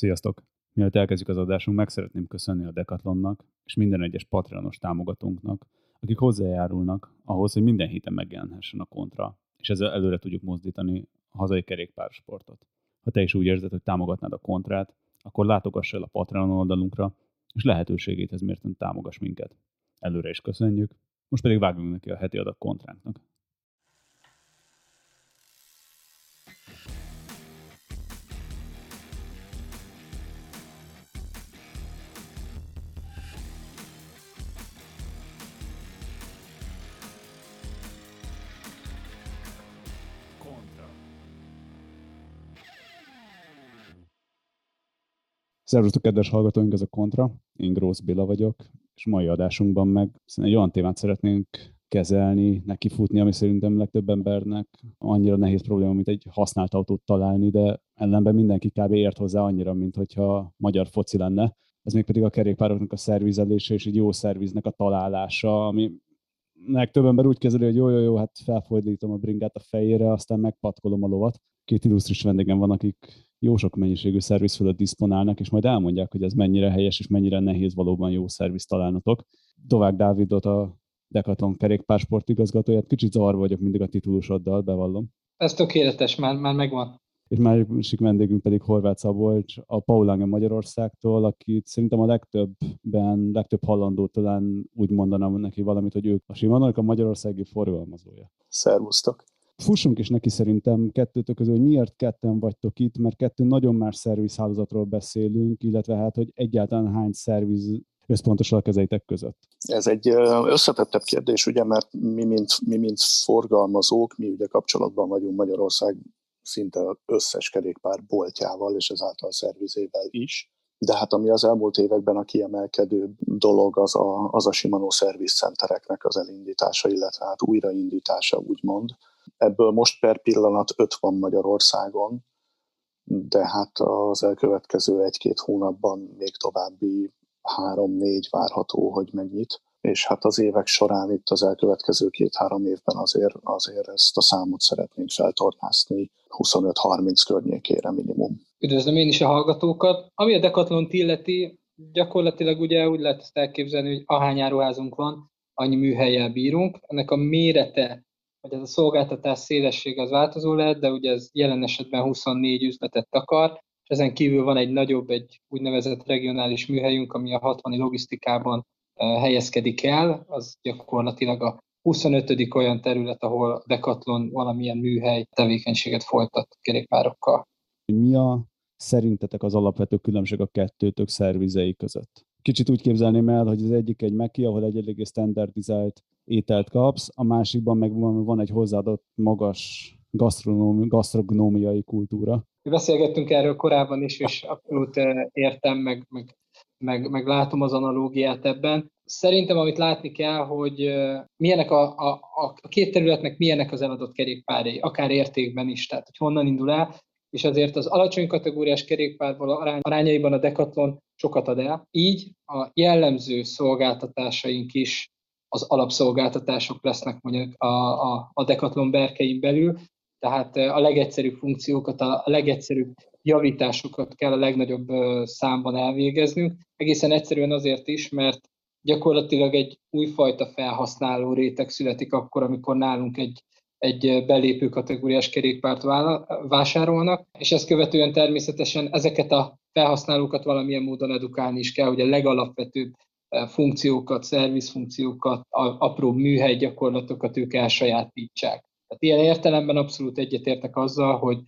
Sziasztok! Mielőtt elkezdjük az adásunk, meg szeretném köszönni a Decathlonnak és minden egyes Patreonos támogatónknak, akik hozzájárulnak ahhoz, hogy minden héten megjelenhessen a kontra, és ezzel előre tudjuk mozdítani a hazai kerékpársportot. Ha te is úgy érzed, hogy támogatnád a kontrát, akkor látogass el a Patreon oldalunkra, és lehetőségét ez mérten támogass minket. Előre is köszönjük, most pedig vágjunk neki a heti adag kontránknak. Szervusztok, kedves hallgatóink, ez a Kontra. Én Grósz Béla vagyok, és mai adásunkban meg egy olyan témát szeretnénk kezelni, nekifutni, ami szerintem legtöbb embernek annyira nehéz probléma, mint egy használt autót találni, de ellenben mindenki kb. ért hozzá annyira, mint hogyha magyar foci lenne. Ez még pedig a kerékpároknak a szervizelése és egy jó szerviznek a találása, ami több ember úgy kezeli, hogy jó, jó, jó, hát felfordítom a bringát a fejére, aztán megpatkolom a lovat. Két illusztris vendégem van, akik jó sok mennyiségű szerviz fölött diszponálnak, és majd elmondják, hogy ez mennyire helyes és mennyire nehéz valóban jó szerviz találnatok. Továk Dávidot, a Decathlon kerékpársport igazgatóját, kicsit zavarba vagyok mindig a titulusoddal, bevallom. Ez tökéletes, már, már megvan. És másik vendégünk pedig Horváth Szabolcs, a Paulanga Magyarországtól, akit szerintem a legtöbbben, legtöbb hallandó talán úgy mondanám neki valamit, hogy ők a Simanok a magyarországi forgalmazója. Szervusztok! Fussunk is neki szerintem kettőtök közül, hogy miért ketten vagytok itt, mert kettő nagyon más szervizhálózatról beszélünk, illetve hát, hogy egyáltalán hány szerviz összpontosan a kezeitek között? Ez egy összetettebb kérdés, ugye, mert mi mint, mi, mint forgalmazók, mi ugye kapcsolatban vagyunk Magyarország szinte összes kerékpár boltjával, és ezáltal szervizével is. De hát ami az elmúlt években a kiemelkedő dolog, az a, az a Shimano Service Centereknek az elindítása, illetve hát újraindítása, úgymond Ebből most per pillanat öt van Magyarországon, de hát az elkövetkező egy-két hónapban még további három-négy várható, hogy megnyit. És hát az évek során itt az elkövetkező két-három évben azért, azért ezt a számot szeretnénk feltornászni 25-30 környékére minimum. Üdvözlöm én is a hallgatókat. Ami a Decathlon illeti, gyakorlatilag ugye úgy lehet ezt elképzelni, hogy ahány áruházunk van, annyi műhelyel bírunk. Ennek a mérete hogy ez a szolgáltatás szélesség az változó lehet, de ugye ez jelen esetben 24 üzletet takar, és ezen kívül van egy nagyobb, egy úgynevezett regionális műhelyünk, ami a 60 logisztikában helyezkedik el, az gyakorlatilag a 25. olyan terület, ahol Decathlon valamilyen műhely tevékenységet folytat kerékpárokkal. Mi a szerintetek az alapvető különbség a kettőtök szervizei között? Kicsit úgy képzelném el, hogy az egyik egy Meki, ahol egy eléggé standardizált ételt kapsz, a másikban meg van egy hozzáadott magas gasztronómiai kultúra. Beszélgettünk erről korábban is, és abszolút eh, értem, meg, meg, meg, meg látom az analógiát ebben. Szerintem, amit látni kell, hogy milyenek a, a, a két területnek milyenek az eladott kerékpárjai, akár értékben is, tehát hogy honnan indul el, és azért az alacsony kategóriás kerékpárból arány, arányaiban a Decathlon sokat ad el. Így a jellemző szolgáltatásaink is az alapszolgáltatások lesznek mondjuk a, a, a Decathlon berkein belül, tehát a legegyszerűbb funkciókat, a legegyszerűbb javításokat kell a legnagyobb számban elvégeznünk. Egészen egyszerűen azért is, mert gyakorlatilag egy újfajta felhasználó réteg születik akkor, amikor nálunk egy, egy belépő kategóriás kerékpárt vásárolnak, és ezt követően természetesen ezeket a felhasználókat valamilyen módon edukálni is kell, hogy a legalapvetőbb funkciókat, szervizfunkciókat, apró műhely gyakorlatokat ők elsajátítsák. Tehát ilyen értelemben abszolút egyetértek azzal, hogy,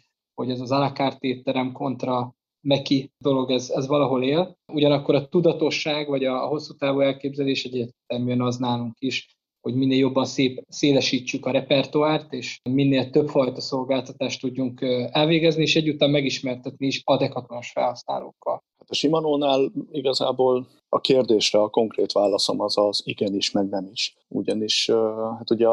hogy ez az alakárt étterem kontra meki dolog, ez, ez valahol él. Ugyanakkor a tudatosság, vagy a, a hosszú távú elképzelés egyértelműen az nálunk is, hogy minél jobban szép, szélesítsük a repertoárt, és minél többfajta szolgáltatást tudjunk elvégezni, és egyúttal megismertetni is adekvatlanos felhasználókkal. Hát a Simanónál igazából a kérdésre a konkrét válaszom az az igenis, meg nem is. Ugyanis hát ugye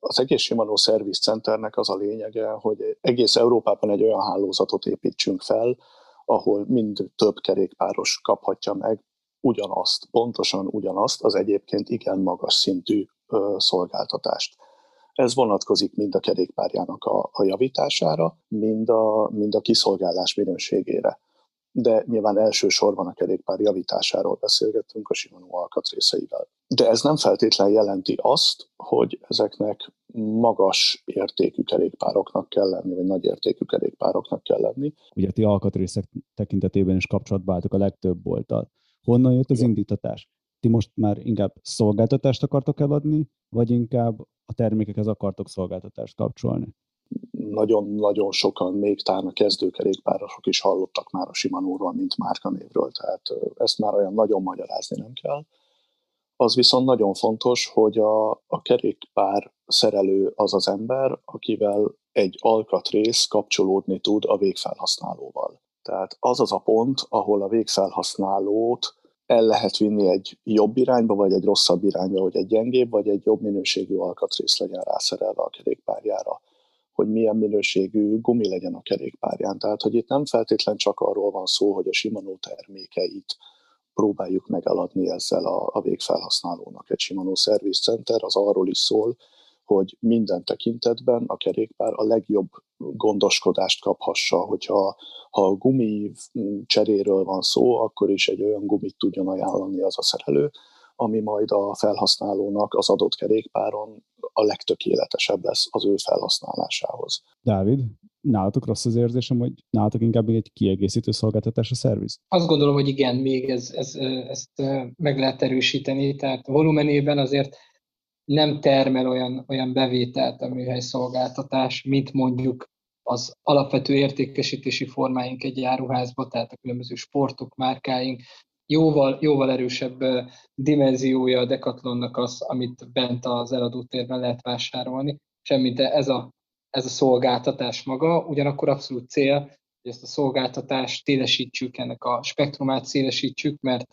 az egész Shimano Service Centernek az a lényege, hogy egész Európában egy olyan hálózatot építsünk fel, ahol mind több kerékpáros kaphatja meg ugyanazt, pontosan ugyanazt az egyébként igen magas szintű szolgáltatást. Ez vonatkozik mind a kerékpárjának a, a javítására, mind a, mind a kiszolgálás minőségére. De nyilván elsősorban a kerékpár javításáról beszélgettünk a Shimano alkatrészeivel. De ez nem feltétlen jelenti azt, hogy ezeknek magas értékű kerékpároknak kell lenni, vagy nagy értékű kerékpároknak kell lenni. Ugye ti alkatrészek tekintetében is kapcsolatba álltok a legtöbb bolttal. Honnan jött az indítatás? Ti most már inkább szolgáltatást akartok eladni, vagy inkább a termékekhez akartok szolgáltatást kapcsolni? Nagyon-nagyon sokan, még talán a kezdőkerékpárosok is hallottak már a Shimano-ról, mint márkanévről, tehát ezt már olyan nagyon magyarázni nem kell. Az viszont nagyon fontos, hogy a, a kerékpár szerelő az az ember, akivel egy alkatrész kapcsolódni tud a végfelhasználóval. Tehát az az a pont, ahol a végfelhasználót el lehet vinni egy jobb irányba, vagy egy rosszabb irányba, hogy egy gyengébb, vagy egy jobb minőségű alkatrész legyen rászerelve a kerékpárjára hogy milyen minőségű gumi legyen a kerékpárján. Tehát, hogy itt nem feltétlen csak arról van szó, hogy a Shimano termékeit próbáljuk megeladni ezzel a, a végfelhasználónak. Egy Shimano Service Center az arról is szól, hogy minden tekintetben a kerékpár a legjobb gondoskodást kaphassa, hogyha ha a gumi cseréről van szó, akkor is egy olyan gumit tudjon ajánlani az a szerelő, ami majd a felhasználónak az adott kerékpáron a legtökéletesebb lesz az ő felhasználásához. Dávid, nálatok rossz az érzésem, hogy nálatok inkább egy kiegészítő szolgáltatás a szerviz? Azt gondolom, hogy igen, még ez, ez, ezt meg lehet erősíteni, tehát volumenében azért nem termel olyan, olyan bevételt a műhely szolgáltatás, mint mondjuk az alapvető értékesítési formáink egy járuházba, tehát a különböző sportok, márkáink, jóval, jóval erősebb dimenziója a Decathlonnak az, amit bent az eladótérben lehet vásárolni, semmint ez a, ez a szolgáltatás maga, ugyanakkor abszolút cél, hogy ezt a szolgáltatást szélesítsük, ennek a spektrumát szélesítsük, mert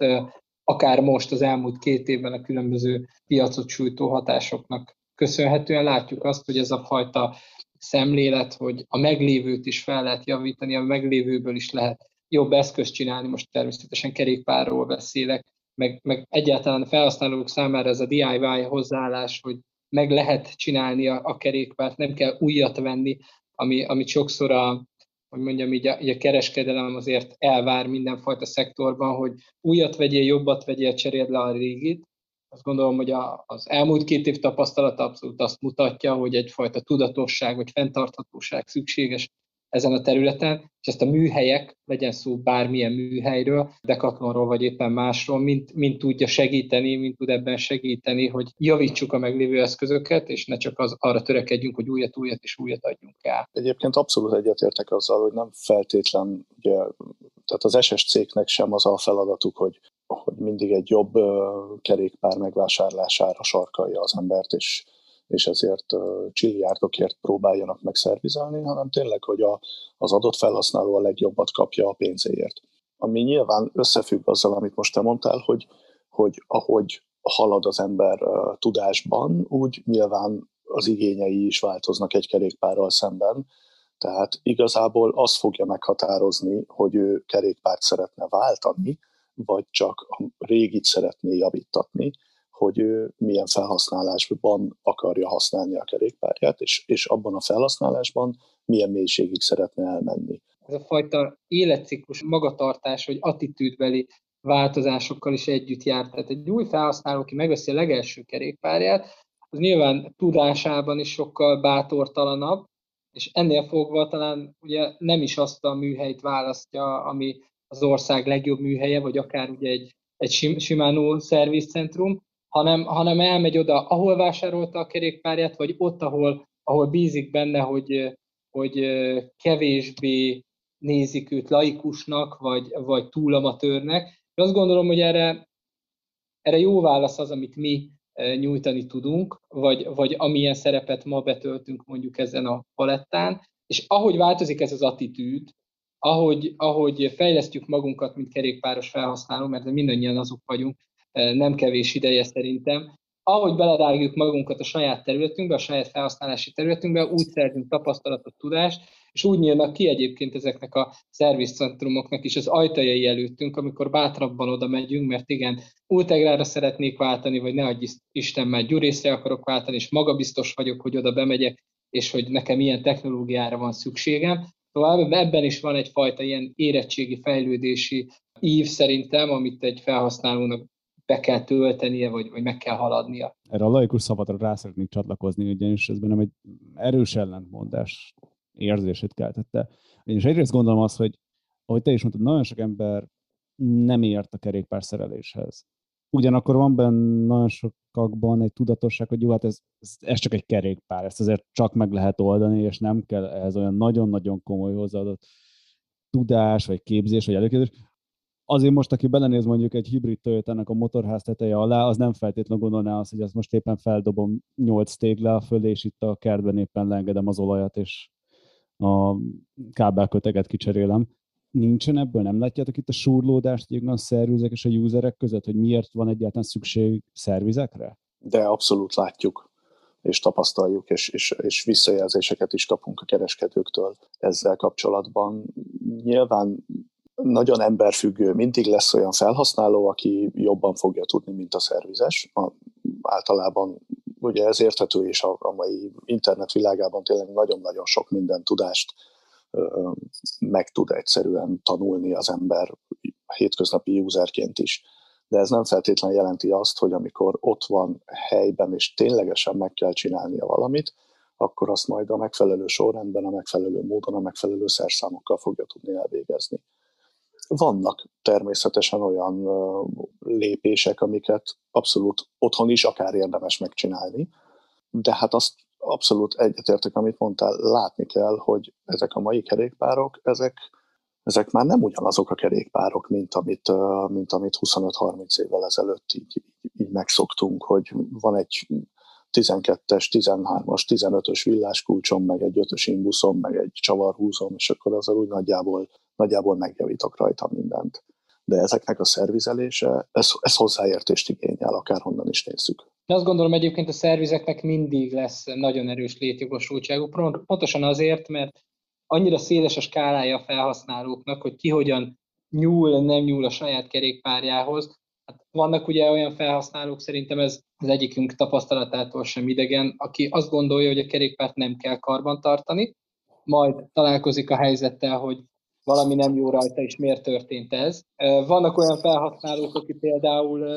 akár most az elmúlt két évben a különböző piacot sújtó hatásoknak köszönhetően látjuk azt, hogy ez a fajta szemlélet, hogy a meglévőt is fel lehet javítani, a meglévőből is lehet jobb eszközt csinálni, most természetesen kerékpárról beszélek, meg, meg egyáltalán a felhasználók számára ez a DIY hozzáállás, hogy meg lehet csinálni a, a kerékpárt, nem kell újat venni, ami, amit sokszor a, hogy mondjam így a, így a kereskedelem azért elvár mindenfajta szektorban, hogy újat vegyél, jobbat vegyél, cseréld le a régit. Azt gondolom, hogy a, az elmúlt két év tapasztalata abszolút azt mutatja, hogy egyfajta tudatosság vagy fenntarthatóság szükséges ezen a területen, és ezt a műhelyek, legyen szó bármilyen műhelyről, Decathlonról vagy éppen másról, mint, mint tudja segíteni, mint tud ebben segíteni, hogy javítsuk a meglévő eszközöket, és ne csak az, arra törekedjünk, hogy újat, újat és újat adjunk el. Egyébként abszolút egyetértek azzal, hogy nem feltétlen, ugye, tehát az SS cégnek sem az a feladatuk, hogy hogy mindig egy jobb kerékpár megvásárlására sarkalja az embert, és és ezért csilliárdokért próbáljanak megszervizelni, hanem tényleg, hogy a, az adott felhasználó a legjobbat kapja a pénzéért. Ami nyilván összefügg azzal, amit most te mondtál, hogy, hogy ahogy halad az ember tudásban, úgy nyilván az igényei is változnak egy kerékpárral szemben, tehát igazából az fogja meghatározni, hogy ő kerékpárt szeretne váltani, vagy csak a régit szeretné javítatni, hogy ő milyen felhasználásban akarja használni a kerékpárját, és, és abban a felhasználásban milyen mélységig szeretne elmenni. Ez a fajta életciklus, magatartás, vagy attitűdbeli változásokkal is együtt jár. Tehát egy új felhasználó, aki megveszi a legelső kerékpárját, az nyilván tudásában is sokkal bátortalanabb, és ennél fogva talán ugye nem is azt a műhelyt választja, ami az ország legjobb műhelye, vagy akár ugye egy, egy Shimano szervizcentrum, hanem, hanem elmegy oda, ahol vásárolta a kerékpárját, vagy ott, ahol, ahol bízik benne, hogy, hogy kevésbé nézik őt laikusnak, vagy, vagy túl amatőrnek. Azt gondolom, hogy erre, erre jó válasz az, amit mi nyújtani tudunk, vagy, vagy amilyen szerepet ma betöltünk mondjuk ezen a palettán, és ahogy változik ez az attitűd, ahogy, ahogy fejlesztjük magunkat, mint kerékpáros felhasználó, mert mindannyian azok vagyunk, nem kevés ideje szerintem. Ahogy belerágjuk magunkat a saját területünkbe, a saját felhasználási területünkbe, úgy szerzünk tapasztalatot, tudást, és úgy nyílnak ki egyébként ezeknek a szervizcentrumoknak is az ajtajai előttünk, amikor bátrabban oda megyünk, mert igen, ultegrára szeretnék váltani, vagy ne adj Isten, már gyurészre akarok váltani, és magabiztos vagyok, hogy oda bemegyek, és hogy nekem ilyen technológiára van szükségem, tovább. Ebben is van egyfajta ilyen érettségi, fejlődési ív szerintem, amit egy felhasználónak be kell töltenie, vagy, vagy meg kell haladnia. Erre a laikus szabadra rá szeretnék csatlakozni, ugyanis ez bennem egy erős ellentmondás érzését keltette. És egyrészt gondolom azt, hogy ahogy te is mondtad, nagyon sok ember nem ért a kerékpár szereléshez. Ugyanakkor van benne nagyon sokakban egy tudatosság, hogy jó, hát ez, ez, csak egy kerékpár, ezt azért csak meg lehet oldani, és nem kell ehhez olyan nagyon-nagyon komoly hozzáadott tudás, vagy képzés, vagy előkészítés. Azért most, aki belenéz mondjuk egy hibrid toyota a motorház teteje alá, az nem feltétlenül gondolná azt, hogy ezt most éppen feldobom 8 téglá fölé, és itt a kertben éppen leengedem az olajat, és a kábelköteget kicserélem nincsen ebből? Nem látjátok itt a súrlódást a szervizek és a userek között, hogy miért van egyáltalán szükség szervizekre? De abszolút látjuk és tapasztaljuk, és, és, és visszajelzéseket is kapunk a kereskedőktől ezzel kapcsolatban. Nyilván nagyon emberfüggő, mindig lesz olyan felhasználó, aki jobban fogja tudni, mint a szervizes. A, általában ugye ez érthető, és a, a mai internet világában tényleg nagyon-nagyon sok minden tudást meg tud egyszerűen tanulni az ember hétköznapi userként is. De ez nem feltétlenül jelenti azt, hogy amikor ott van helyben, és ténylegesen meg kell csinálnia valamit, akkor azt majd a megfelelő sorrendben, a megfelelő módon, a megfelelő szerszámokkal fogja tudni elvégezni. Vannak természetesen olyan lépések, amiket abszolút otthon is akár érdemes megcsinálni, de hát azt abszolút egyetértek, amit mondtál, látni kell, hogy ezek a mai kerékpárok, ezek, ezek már nem ugyanazok a kerékpárok, mint amit, mint amit 25-30 évvel ezelőtt így, így megszoktunk, hogy van egy 12-es, 13-as, 15-ös villáskulcsom, meg egy 5-ös imbuszom, meg egy csavarhúzom, és akkor azzal úgy nagyjából, nagyjából megjavítok rajta mindent. De ezeknek a szervizelése, ez, ez hozzáértést igényel, akárhonnan is nézzük. De azt gondolom egyébként a szervizeknek mindig lesz nagyon erős létjogosultságuk, pontosan azért, mert annyira széles a skálája a felhasználóknak, hogy ki hogyan nyúl, nem nyúl a saját kerékpárjához. Hát vannak ugye olyan felhasználók, szerintem ez az egyikünk tapasztalatától sem idegen, aki azt gondolja, hogy a kerékpárt nem kell karban tartani, majd találkozik a helyzettel, hogy valami nem jó rajta, és miért történt ez. Vannak olyan felhasználók, akik például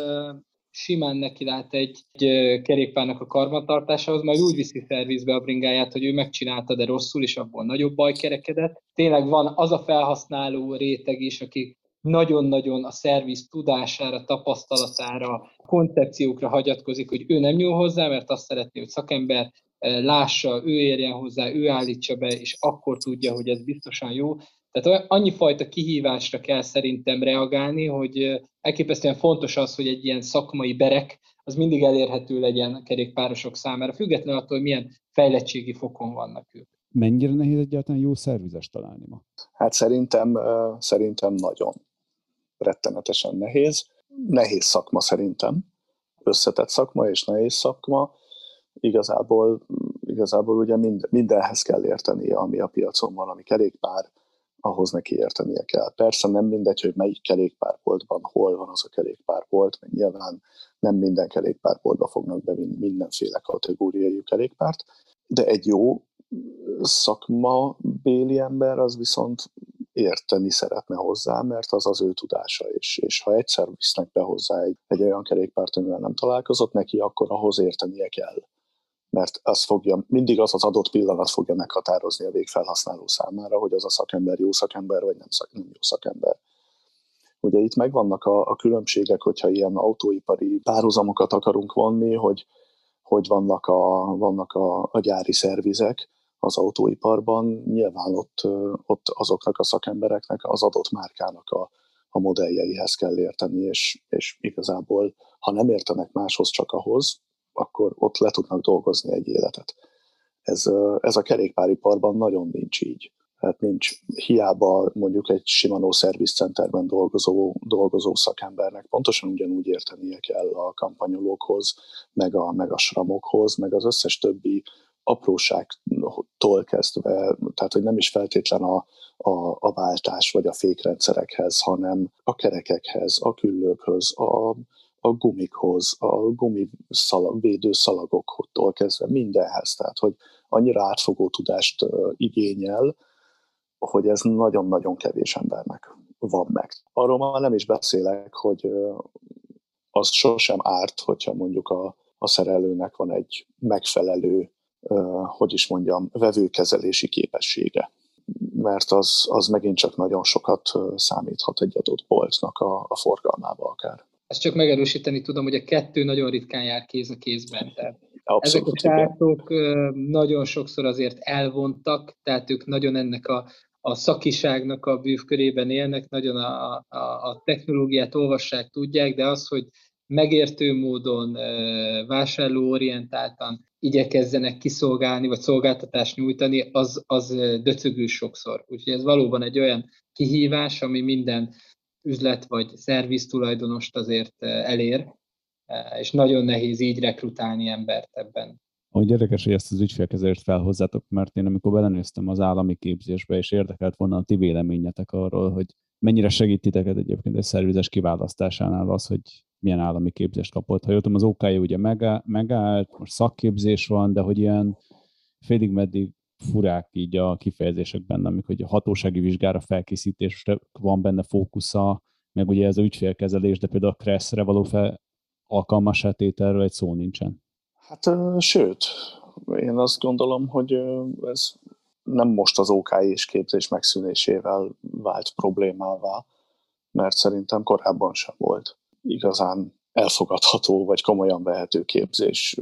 simán neki lát egy, egy kerékpárnak a karbantartásához, majd úgy viszi szervizbe a bringáját, hogy ő megcsinálta, de rosszul, és abból nagyobb baj kerekedett. Tényleg van az a felhasználó réteg is, aki nagyon-nagyon a szerviz tudására, tapasztalatára, koncepciókra hagyatkozik, hogy ő nem nyúl hozzá, mert azt szeretné, hogy szakember lássa, ő érjen hozzá, ő állítsa be, és akkor tudja, hogy ez biztosan jó. Tehát annyi fajta kihívásra kell szerintem reagálni, hogy elképesztően fontos az, hogy egy ilyen szakmai berek az mindig elérhető legyen a kerékpárosok számára, függetlenül attól, hogy milyen fejlettségi fokon vannak ők. Mennyire nehéz egyáltalán jó szervizest találni ma? Hát szerintem, szerintem nagyon rettenetesen nehéz. Nehéz szakma szerintem. Összetett szakma és nehéz szakma. Igazából, igazából ugye mind, mindenhez kell értenie, ami a piacon van, ami kerékpár, ahhoz neki értenie kell. Persze nem mindegy, hogy melyik kerékpárboltban hol van az a kerékpárbolt, mert nyilván nem minden kerékpárboltba fognak bevinni mindenféle kategóriai kerékpárt, de egy jó szakma béli ember az viszont érteni szeretne hozzá, mert az az ő tudása, és, és ha egyszer visznek be hozzá egy, egy olyan kerékpárt, amivel nem találkozott neki, akkor ahhoz értenie kell mert az fogja, mindig az az adott pillanat fogja meghatározni a végfelhasználó számára, hogy az a szakember jó szakember, vagy nem, szak, nem jó szakember. Ugye itt megvannak a, a különbségek, hogyha ilyen autóipari párhuzamokat akarunk vonni, hogy, hogy vannak, a, vannak a, a gyári szervizek az autóiparban, nyilván ott, ott azoknak a szakembereknek az adott márkának a, a modelljeihez kell érteni, és, és igazából, ha nem értenek máshoz, csak ahhoz, akkor ott le tudnak dolgozni egy életet. Ez, ez a kerékpáriparban nagyon nincs így. Tehát nincs hiába mondjuk egy Shimano Service Centerben dolgozó, dolgozó szakembernek pontosan ugyanúgy értenie kell a kampanyolókhoz, meg a, meg a sramokhoz, meg az összes többi apróságtól kezdve, tehát hogy nem is feltétlen a, a, a váltás vagy a fékrendszerekhez, hanem a kerekekhez, a küllőkhöz, a, a gumikhoz, a gumiszalag, védőszalagoktól kezdve mindenhez, tehát hogy annyira átfogó tudást igényel, hogy ez nagyon-nagyon kevés embernek van meg. Arról már nem is beszélek, hogy az sosem árt, hogyha mondjuk a, a szerelőnek van egy megfelelő, hogy is mondjam, vevőkezelési képessége. Mert az, az megint csak nagyon sokat számíthat egy adott boltnak a, a forgalmába akár. Ezt csak megerősíteni tudom, hogy a kettő nagyon ritkán jár kéz a kézben. Tehát Abszolút, ezek a srácok nagyon sokszor azért elvontak, tehát ők nagyon ennek a, a szakiságnak a bűvkörében élnek, nagyon a, a, a technológiát olvassák, tudják, de az, hogy megértő módon, vásárlóorientáltan igyekezzenek kiszolgálni, vagy szolgáltatást nyújtani, az, az döcögő sokszor. Úgyhogy ez valóban egy olyan kihívás, ami minden üzlet vagy szerviz tulajdonost azért elér, és nagyon nehéz így rekrutálni embert ebben. Hogy érdekes, hogy ezt az ügyfélkezelést felhozzátok, mert én amikor belenéztem az állami képzésbe, és érdekelt volna a ti véleményetek arról, hogy mennyire segít egyébként egy szervizes kiválasztásánál az, hogy milyen állami képzést kapott. Ha jöttem, az OK ugye megállt, most szakképzés van, de hogy ilyen félig meddig furák így a kifejezések benne, amikor a hatósági vizsgára felkészítésre van benne fókusza, meg ugye ez a ügyfélkezelés, de például a Kresszre való fel, alkalmas tételről egy szó nincsen. Hát sőt, én azt gondolom, hogy ez nem most az OK és képzés megszűnésével vált problémává, mert szerintem korábban sem volt igazán elfogadható vagy komolyan vehető képzés.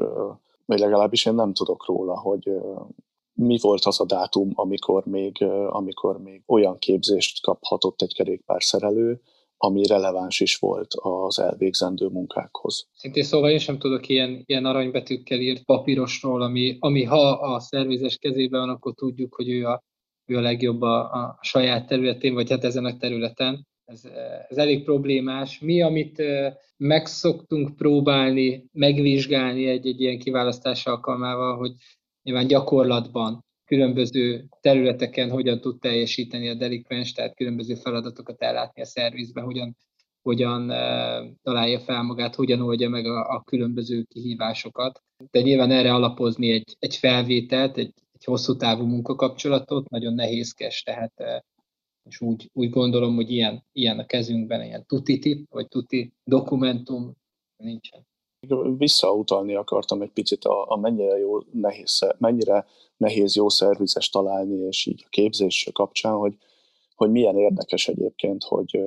Vagy legalábbis én nem tudok róla, hogy mi volt az a dátum, amikor még, amikor még olyan képzést kaphatott egy kerékpárszerelő, ami releváns is volt az elvégzendő munkákhoz. Szintén szóval én sem tudok ilyen, ilyen aranybetűkkel írt papírosról, ami, ami ha a szervizes kezében van, akkor tudjuk, hogy ő a, ő a legjobb a, a saját területén, vagy hát ezen a területen. Ez, ez elég problémás. Mi, amit megszoktunk próbálni, megvizsgálni egy-egy ilyen kiválasztás alkalmával, hogy nyilván gyakorlatban különböző területeken hogyan tud teljesíteni a delikvens, tehát különböző feladatokat ellátni a szervizbe, hogyan, hogyan találja fel magát, hogyan oldja meg a, a különböző kihívásokat. De nyilván erre alapozni egy, egy felvételt, egy, egy hosszú távú munkakapcsolatot nagyon nehézkes, tehát és úgy, úgy gondolom, hogy ilyen, ilyen a kezünkben, ilyen tuti tip, vagy tuti dokumentum nincsen. Visszautalni akartam egy picit a, a mennyire jó, nehéz, mennyire nehéz jó szervizes találni, és így a képzés kapcsán, hogy, hogy milyen érdekes egyébként, hogy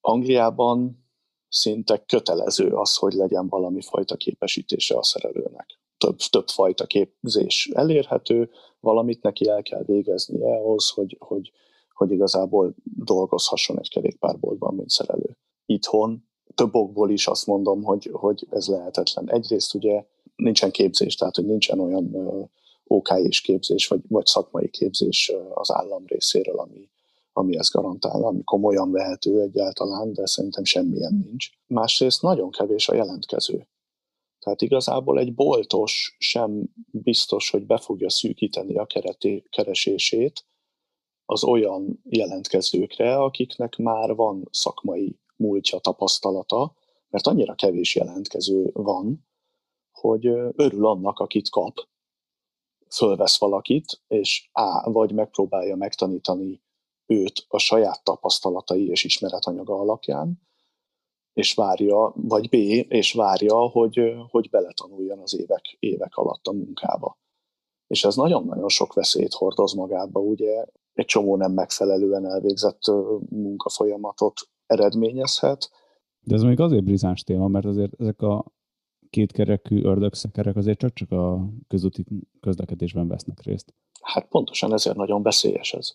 Angliában szinte kötelező az, hogy legyen valami fajta képesítése a szerelőnek. Több, több fajta képzés elérhető, valamit neki el kell végeznie ahhoz, hogy, hogy, hogy igazából dolgozhasson egy kerékpárboltban, mint szerelő. Itthon több okból is azt mondom, hogy, hogy ez lehetetlen. Egyrészt ugye nincsen képzés, tehát hogy nincsen olyan OK és képzés, vagy, vagy szakmai képzés az állam részéről, ami, ami ezt garantál, ami komolyan vehető egyáltalán, de szerintem semmilyen nincs. Másrészt nagyon kevés a jelentkező. Tehát igazából egy boltos sem biztos, hogy be fogja szűkíteni a kereté, keresését az olyan jelentkezőkre, akiknek már van szakmai múltja, tapasztalata, mert annyira kevés jelentkező van, hogy örül annak, akit kap, fölvesz valakit, és A, vagy megpróbálja megtanítani őt a saját tapasztalatai és ismeretanyaga alapján, és várja, vagy B, és várja, hogy, hogy beletanuljon az évek, évek alatt a munkába. És ez nagyon-nagyon sok veszélyt hordoz magába, ugye egy csomó nem megfelelően elvégzett munkafolyamatot eredményezhet. De ez még azért brizáns téma, mert azért ezek a kétkerekű ördögszekerek azért csak, csak a közúti közlekedésben vesznek részt. Hát pontosan ezért nagyon veszélyes ez.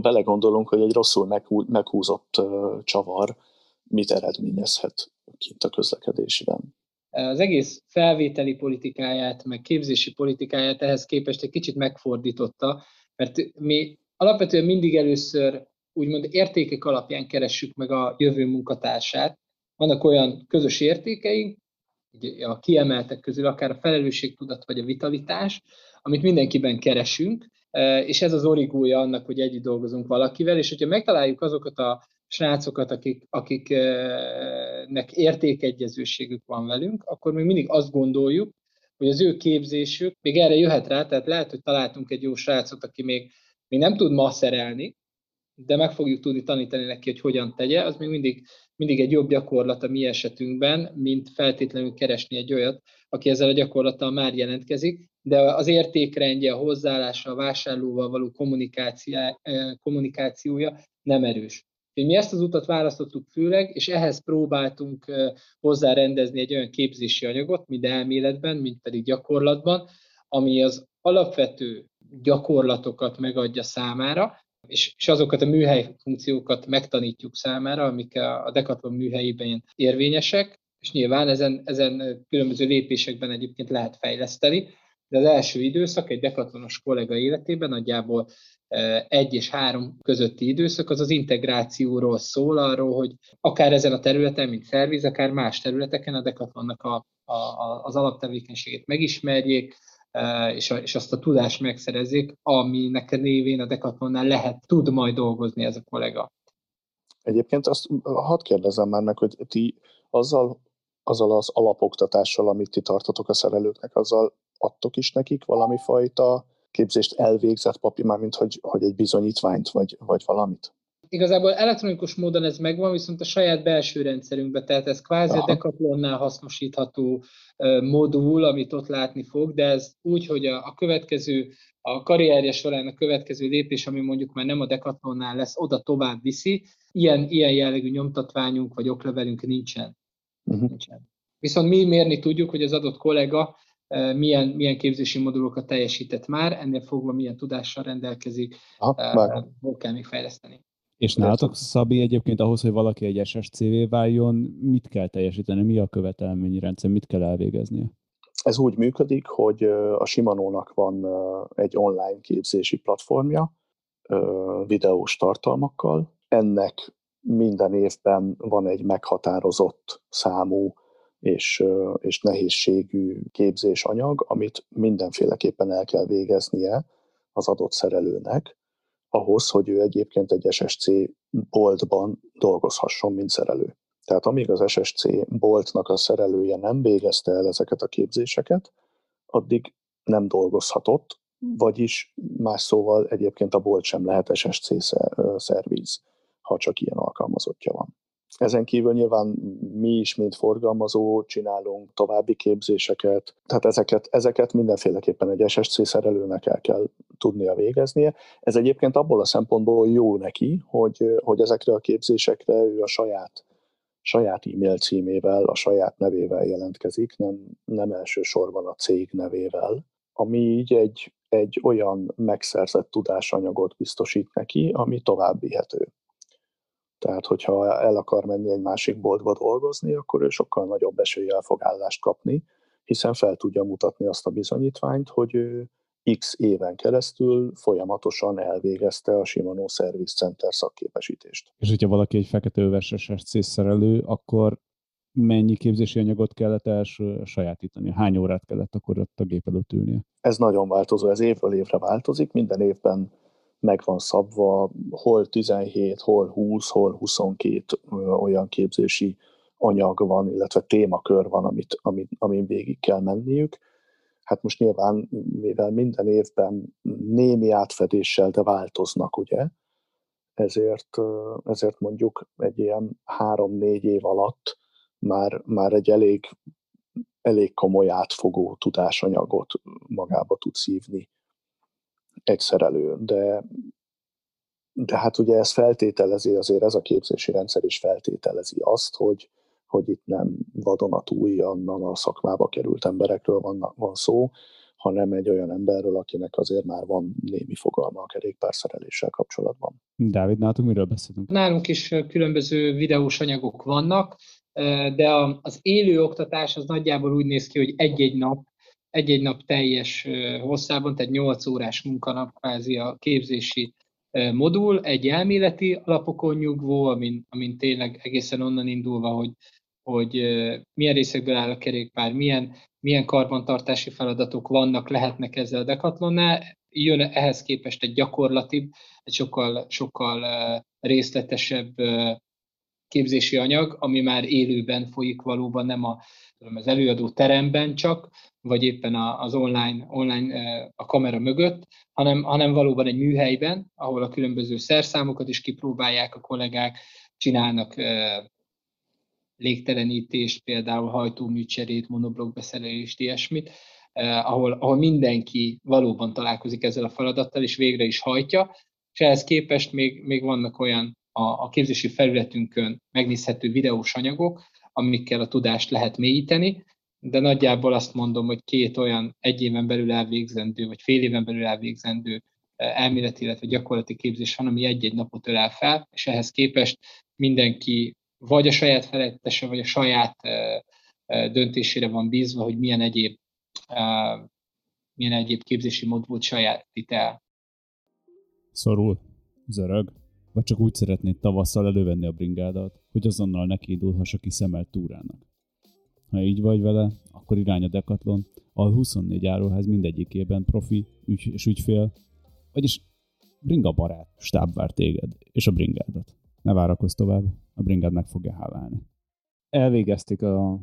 Belegondolunk, hogy egy rosszul meghúzott csavar mit eredményezhet kint a közlekedésben. Az egész felvételi politikáját, meg képzési politikáját ehhez képest egy kicsit megfordította, mert mi alapvetően mindig először úgymond értékek alapján keressük meg a jövő munkatársát. Vannak olyan közös értékeink, a kiemeltek közül akár a felelősségtudat vagy a vitalitás, amit mindenkiben keresünk, e, és ez az origója annak, hogy együtt dolgozunk valakivel, és hogyha megtaláljuk azokat a srácokat, akik, akiknek értékegyezőségük van velünk, akkor még mindig azt gondoljuk, hogy az ő képzésük még erre jöhet rá, tehát lehet, hogy találtunk egy jó srácot, aki még, még nem tud ma szerelni, de meg fogjuk tudni tanítani neki, hogy hogyan tegye, az még mindig, mindig egy jobb gyakorlat a mi esetünkben, mint feltétlenül keresni egy olyat, aki ezzel a gyakorlattal már jelentkezik, de az értékrendje, a hozzáállása, a vásárlóval való kommunikációja nem erős. Mi ezt az utat választottuk főleg, és ehhez próbáltunk hozzárendezni egy olyan képzési anyagot, mind elméletben, mind pedig gyakorlatban, ami az alapvető gyakorlatokat megadja számára, és, és azokat a műhely funkciókat megtanítjuk számára, amik a Decathlon műhelyében érvényesek, és nyilván ezen, ezen különböző lépésekben egyébként lehet fejleszteni, de az első időszak egy dekatlonos kollega életében nagyjából egy és három közötti időszak, az az integrációról szól, arról, hogy akár ezen a területen, mint szerviz, akár más területeken a Decathlonnak a, a, az alaptevékenységét megismerjék, és, és azt a tudást megszerezzék, aminek a névén a Decathlonnál lehet, tud majd dolgozni ez a kollega. Egyébként azt hadd kérdezem már meg, hogy ti azzal, azzal az alapoktatással, amit ti tartotok a szerelőknek, azzal adtok is nekik valami fajta képzést elvégzett papír, már mint hogy, hogy egy bizonyítványt, vagy, vagy valamit? Igazából elektronikus módon ez megvan, viszont a saját belső rendszerünkben, tehát ez kvázi Aha. a Decathlonnál hasznosítható modul, amit ott látni fog, de ez úgy, hogy a, a következő, a karrierje során a következő lépés, ami mondjuk már nem a Decathlonnál lesz, oda tovább viszi, ilyen, ilyen jellegű nyomtatványunk vagy oklevelünk nincsen. Uh-huh. nincsen. Viszont mi mérni tudjuk, hogy az adott kollega milyen, milyen képzési modulokat teljesített már, ennél fogva milyen tudással rendelkezik, Aha, hol kell még fejleszteni. És nálatok, Szabi, egyébként ahhoz, hogy valaki egy SSCV váljon, mit kell teljesíteni, mi a követelményrendszer, mit kell elvégeznie? Ez úgy működik, hogy a Simanónak van egy online képzési platformja, videós tartalmakkal. Ennek minden évben van egy meghatározott számú és, és nehézségű képzésanyag, amit mindenféleképpen el kell végeznie az adott szerelőnek, ahhoz, hogy ő egyébként egy SSC boltban dolgozhasson, mint szerelő. Tehát amíg az SSC boltnak a szerelője nem végezte el ezeket a képzéseket, addig nem dolgozhatott, vagyis más szóval egyébként a bolt sem lehet SSC szerviz, ha csak ilyen alkalmazottja van. Ezen kívül nyilván mi is, mint forgalmazó, csinálunk további képzéseket, tehát ezeket, ezeket mindenféleképpen egy SSC szerelőnek el kell tudnia végeznie. Ez egyébként abból a szempontból jó neki, hogy, hogy ezekre a képzésekre ő a saját saját e-mail címével, a saját nevével jelentkezik, nem, nem elsősorban a cég nevével, ami így egy, egy olyan megszerzett tudásanyagot biztosít neki, ami tovább vihető. Tehát, hogyha el akar menni egy másik boltba dolgozni, akkor ő sokkal nagyobb eséllyel fog állást kapni, hiszen fel tudja mutatni azt a bizonyítványt, hogy ő x éven keresztül folyamatosan elvégezte a Shimano Service Center szakképesítést. És hogyha valaki egy fekete öves SSC szerelő, akkor mennyi képzési anyagot kellett első sajátítani? Hány órát kellett akkor ott a gép előtt ülnie? Ez nagyon változó, ez évről évre változik, minden évben meg van szabva, hol 17, hol 20, hol 22 olyan képzési anyag van, illetve témakör van, amit, amit, amin végig kell menniük. Hát most nyilván, mivel minden évben némi átfedéssel, de változnak, ugye, ezért, ezért mondjuk egy ilyen három-négy év alatt már, már egy elég, elég komoly átfogó tudásanyagot magába tud szívni egy szerelő, de, de hát ugye ez feltételezi, azért ez a képzési rendszer is feltételezi azt, hogy, hogy itt nem vadonatújonnan a szakmába került emberekről van, van szó, hanem egy olyan emberről, akinek azért már van némi fogalma a kerékpárszereléssel kapcsolatban. Dávid, nálatunk miről beszélünk? Nálunk is különböző videós anyagok vannak, de az élő oktatás az nagyjából úgy néz ki, hogy egy-egy nap egy-egy nap teljes hosszában, tehát 8 órás munkanap kvázi a képzési modul, egy elméleti alapokon nyugvó, amin, amin tényleg egészen onnan indulva, hogy, hogy milyen részekből áll a kerékpár, milyen, milyen karbantartási feladatok vannak, lehetnek ezzel a dekatlonnál, jön ehhez képest egy gyakorlatibb, egy sokkal, sokkal részletesebb képzési anyag, ami már élőben folyik valóban, nem a, az előadó teremben csak, vagy éppen az online, online a kamera mögött, hanem, hanem valóban egy műhelyben, ahol a különböző szerszámokat is kipróbálják a kollégák, csinálnak légtelenítést, például hajtóműcserét, monoblokbeszerelést, ilyesmit, ahol, ahol mindenki valóban találkozik ezzel a feladattal, és végre is hajtja, és ehhez képest még, még vannak olyan a, a képzési felületünkön megnézhető videós anyagok, amikkel a tudást lehet mélyíteni, de nagyjából azt mondom, hogy két olyan egy éven belül elvégzendő, vagy fél éven belül elvégzendő elméleti, illetve gyakorlati képzés van, ami egy-egy napot ölel fel, és ehhez képest mindenki vagy a saját felettese, vagy a saját döntésére van bízva, hogy milyen egyéb, milyen egyéb képzési módot sajátít el. Szorul, zörög, vagy csak úgy szeretnéd tavasszal elővenni a bringádat, hogy azonnal nekiindulhass a kiszemelt túrának. Ha így vagy vele, akkor irány a Decathlon, ahol 24 áruház mindegyikében profi ügy és ügyfél, vagyis bringa barát stáb vár téged és a bringádat. Ne várakozz tovább, a bringád meg fogja hálálni. Elvégezték a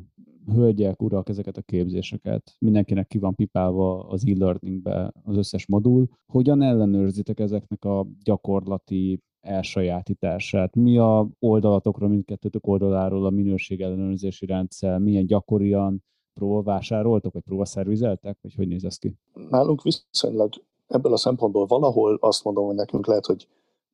hölgyek, urak ezeket a képzéseket, mindenkinek ki van pipálva az e-learningbe az összes modul. Hogyan ellenőrzitek ezeknek a gyakorlati elsajátítását? Mi a oldalatokra, mindkettőtök oldaláról a minőség ellenőrzési rendszer, milyen gyakorian próbavásároltok, vagy próbaszervizeltek, vagy hogy néz ez ki? Nálunk viszonylag ebből a szempontból valahol azt mondom, hogy nekünk lehet, hogy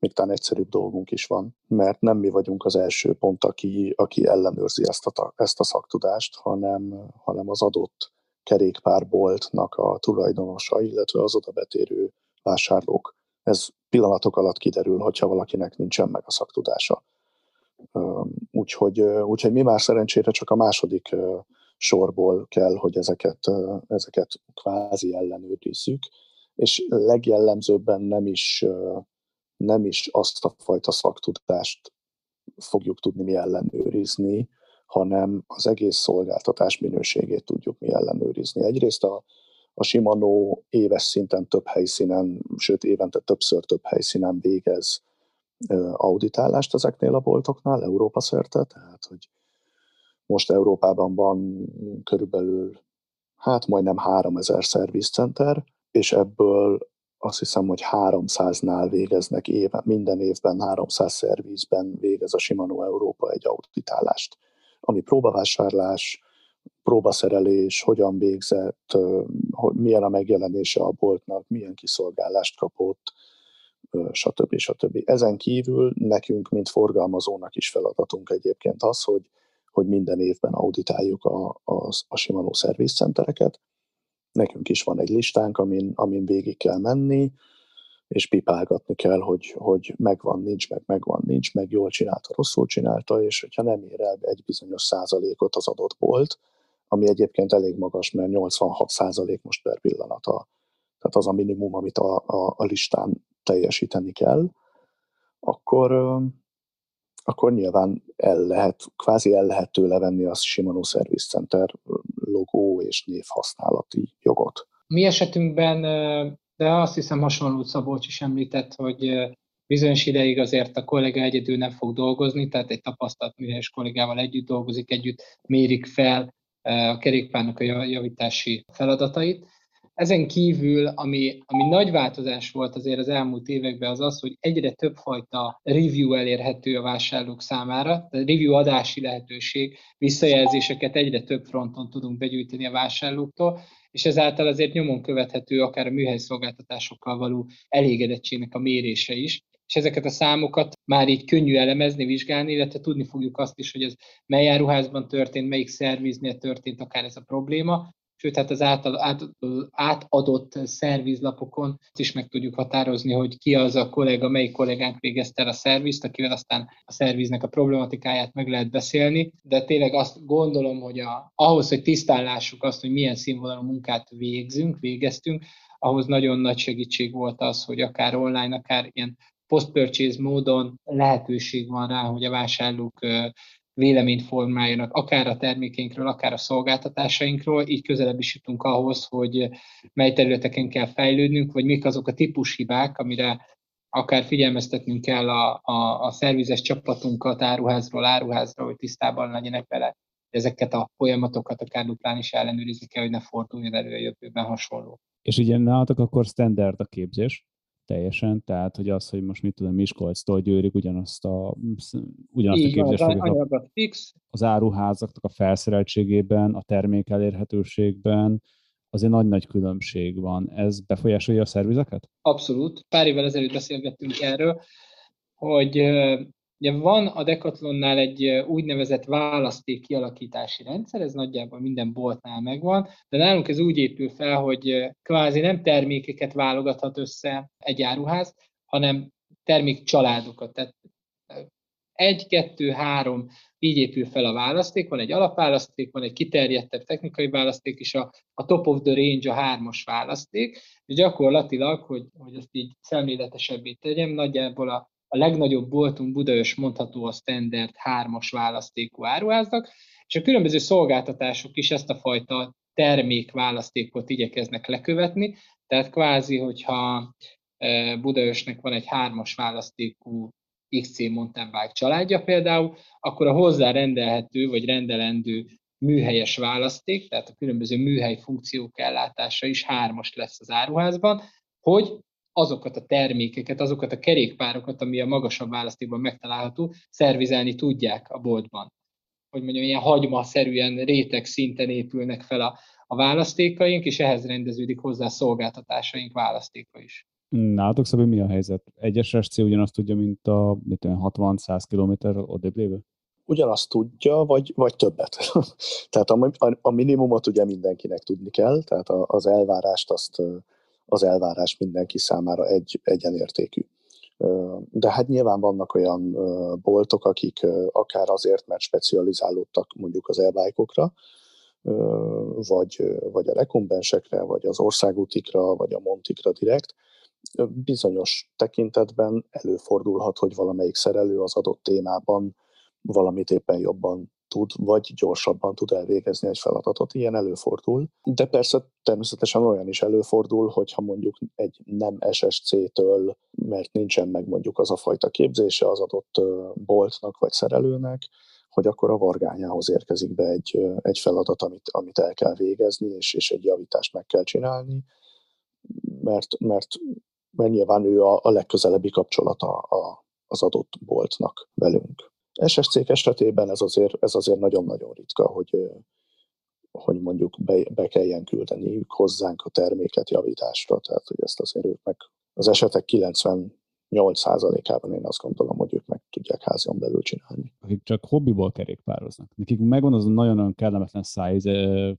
még talán egyszerűbb dolgunk is van, mert nem mi vagyunk az első pont, aki, aki ellenőrzi ezt a, ezt a szaktudást, hanem, hanem az adott kerékpárboltnak a tulajdonosa, illetve az oda betérő vásárlók. Ez pillanatok alatt kiderül, hogyha valakinek nincsen meg a szaktudása. Úgyhogy, úgyhogy mi már szerencsére csak a második sorból kell, hogy ezeket, ezeket kvázi ellenőrizzük, és legjellemzőbben nem is nem is azt a fajta szaktudást fogjuk tudni mi ellenőrizni, hanem az egész szolgáltatás minőségét tudjuk mi ellenőrizni. Egyrészt a, a Shimano éves szinten több helyszínen, sőt évente többször több helyszínen végez auditálást ezeknél a boltoknál, Európa szerte, tehát hogy most Európában van körülbelül hát majdnem 3000 szervizcenter, és ebből azt hiszem, hogy 300-nál végeznek éve, minden évben 300 szervizben végez a Shimano Európa egy auditálást, ami próbavásárlás, próbaszerelés, hogyan végzett, milyen a megjelenése a boltnak, milyen kiszolgálást kapott, stb. stb. Ezen kívül nekünk, mint forgalmazónak is feladatunk egyébként az, hogy, hogy minden évben auditáljuk a, a, a Shimano szervizcentereket, nekünk is van egy listánk, amin, amin végig kell menni, és pipálgatni kell, hogy, hogy megvan, nincs, meg megvan, nincs, meg jól csinálta, rosszul csinálta, és hogyha nem ér el egy bizonyos százalékot az adott bolt, ami egyébként elég magas, mert 86 százalék most per pillanat a, tehát az a minimum, amit a, a, a listán teljesíteni kell, akkor, akkor nyilván el lehet, kvázi el lehet tőle venni a Shimano Service Center logó és név használati jogot. Mi esetünkben, de azt hiszem hasonlót Szabolcs is említett, hogy bizonyos ideig azért a kollega egyedül nem fog dolgozni, tehát egy tapasztalt műhelyes kollégával együtt dolgozik, együtt mérik fel a kerékpárnak a javítási feladatait, ezen kívül, ami, ami nagy változás volt azért az elmúlt években, az az, hogy egyre több fajta review elérhető a vásárlók számára, tehát review adási lehetőség, visszajelzéseket egyre több fronton tudunk begyűjteni a vásárlóktól, és ezáltal azért nyomon követhető akár a műhelyszolgáltatásokkal való elégedettségnek a mérése is, és ezeket a számokat már így könnyű elemezni, vizsgálni, illetve tudni fogjuk azt is, hogy ez mely áruházban történt, melyik szerviznél történt akár ez a probléma, sőt, hát az átadott szervizlapokon is meg tudjuk határozni, hogy ki az a kollega, melyik kollégánk végezte el a szervizt, akivel aztán a szerviznek a problematikáját meg lehet beszélni, de tényleg azt gondolom, hogy a, ahhoz, hogy tisztállássuk azt, hogy milyen színvonalú munkát végzünk, végeztünk, ahhoz nagyon nagy segítség volt az, hogy akár online, akár ilyen post-purchase módon lehetőség van rá, hogy a vásárlók véleményt formáljanak, akár a termékeinkről, akár a szolgáltatásainkról, így közelebb is jutunk ahhoz, hogy mely területeken kell fejlődnünk, vagy mik azok a típushibák, amire akár figyelmeztetnünk kell a, a, a szervizes csapatunkat áruházról áruházra, hogy tisztában legyenek vele. Ezeket a folyamatokat akár duplán is ellenőrizni kell, hogy ne forduljon elő a jövőben hasonló. És ugye nálatok akkor standard a képzés, teljesen, tehát hogy az, hogy most mit tudom, Miskolctól Győrig ugyanazt a, ugyanazt Így a képzést van, az, fix. az áruházaknak a felszereltségében, a termék elérhetőségben, azért nagy-nagy különbség van. Ez befolyásolja a szervizeket? Abszolút. Pár évvel ezelőtt beszélgettünk erről, hogy ugye van a Decathlonnál egy úgynevezett választék kialakítási rendszer, ez nagyjából minden boltnál megvan, de nálunk ez úgy épül fel, hogy kvázi nem termékeket válogathat össze egy áruház, hanem termékcsaládokat. Tehát egy, kettő, három, így épül fel a választék, van egy alapválaszték, van egy kiterjedtebb technikai választék, és a, a top of the range a hármas választék, és gyakorlatilag, hogy, hogy ezt így szemléletesebbé tegyem, nagyjából a, a legnagyobb boltunk Budaörs mondható a standard hármas választékú áruháznak, és a különböző szolgáltatások is ezt a fajta termékválasztékot igyekeznek lekövetni, tehát kvázi, hogyha e, Budaörsnek van egy hármas választékú XC mountain bike családja például, akkor a hozzá rendelhető vagy rendelendő műhelyes választék, tehát a különböző műhely funkciók ellátása is hármas lesz az áruházban, hogy azokat a termékeket, azokat a kerékpárokat, ami a magasabb választékban megtalálható, szervizelni tudják a boltban. Hogy mondjam, ilyen hagyma-szerűen réteg szinten épülnek fel a, a választékaink, és ehhez rendeződik hozzá szolgáltatásaink választéka is. Nálatok szabad mi a helyzet? Egyes SC ugyanazt tudja, mint a 60-100 km odébb lévő? Ugyanazt tudja, vagy, vagy többet. tehát a, a, a minimumot ugye mindenkinek tudni kell, tehát a, az elvárást azt az elvárás mindenki számára egy egyenértékű. De hát nyilván vannak olyan boltok, akik akár azért, mert specializálódtak mondjuk az elvájkokra, vagy, vagy a rekombensekre, vagy az országútikra, vagy a montikra direkt, bizonyos tekintetben előfordulhat, hogy valamelyik szerelő az adott témában valamit éppen jobban tud, vagy gyorsabban tud elvégezni egy feladatot. Ilyen előfordul. De persze természetesen olyan is előfordul, hogyha mondjuk egy nem SSC-től, mert nincsen meg mondjuk az a fajta képzése az adott boltnak vagy szerelőnek, hogy akkor a vargányához érkezik be egy, egy feladat, amit, amit el kell végezni, és, és egy javítást meg kell csinálni, mert, mert mert nyilván ő a, a legközelebbi kapcsolata a, az adott boltnak velünk. SSC esetében ez azért, ez azért nagyon-nagyon ritka, hogy, hogy mondjuk be, be kelljen küldeniük hozzánk a terméket javításra, tehát hogy ezt azért ők meg az esetek 98%-ában én azt gondolom, hogy ők meg tudják házon belül csinálni. Akik csak hobbiból kerékpároznak. Nekik megvan az a nagyon-nagyon kellemetlen szájz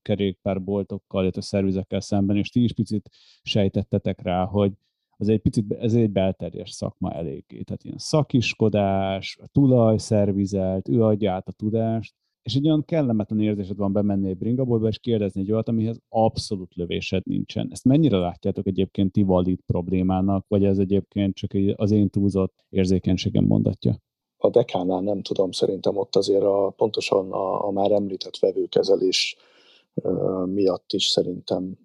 kerékpárboltokkal, illetve szervizekkel szemben, és ti is picit sejtettetek rá, hogy az egy picit, ez egy belterjes szakma eléggé. Tehát ilyen szakiskodás, a tulaj szervizelt, ő adja át a tudást, és egy olyan kellemetlen érzésed van bemenni egy bringabolba, és kérdezni egy olyat, amihez abszolút lövésed nincsen. Ezt mennyire látjátok egyébként ti valid problémának, vagy ez egyébként csak az én túlzott érzékenységem mondatja? A dekánál nem tudom, szerintem ott azért a, pontosan a, a már említett vevőkezelés miatt is szerintem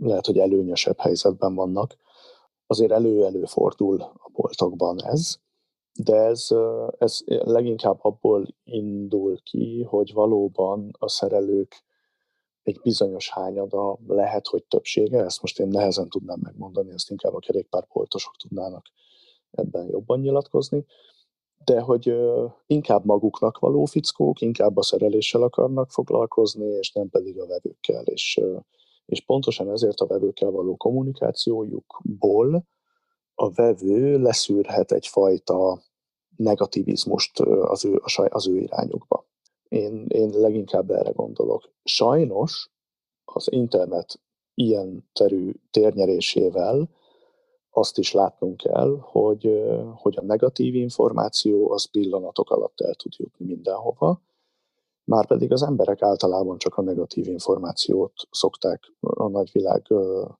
lehet, hogy előnyösebb helyzetben vannak azért elő-előfordul a boltokban ez, de ez, ez leginkább abból indul ki, hogy valóban a szerelők egy bizonyos hányada, lehet, hogy többsége, ezt most én nehezen tudnám megmondani, ezt inkább a kerékpárpoltosok tudnának ebben jobban nyilatkozni, de hogy inkább maguknak való fickók, inkább a szereléssel akarnak foglalkozni, és nem pedig a vevőkkel, és és pontosan ezért a vevőkkel való kommunikációjukból a vevő leszűrhet egyfajta negativizmust az ő, az ő irányukba. Én, én leginkább erre gondolok. Sajnos az internet ilyen terű térnyerésével azt is látnunk kell, hogy, hogy a negatív információ az pillanatok alatt el tud jutni mindenhova, Márpedig az emberek általában csak a negatív információt szokták a nagyvilágba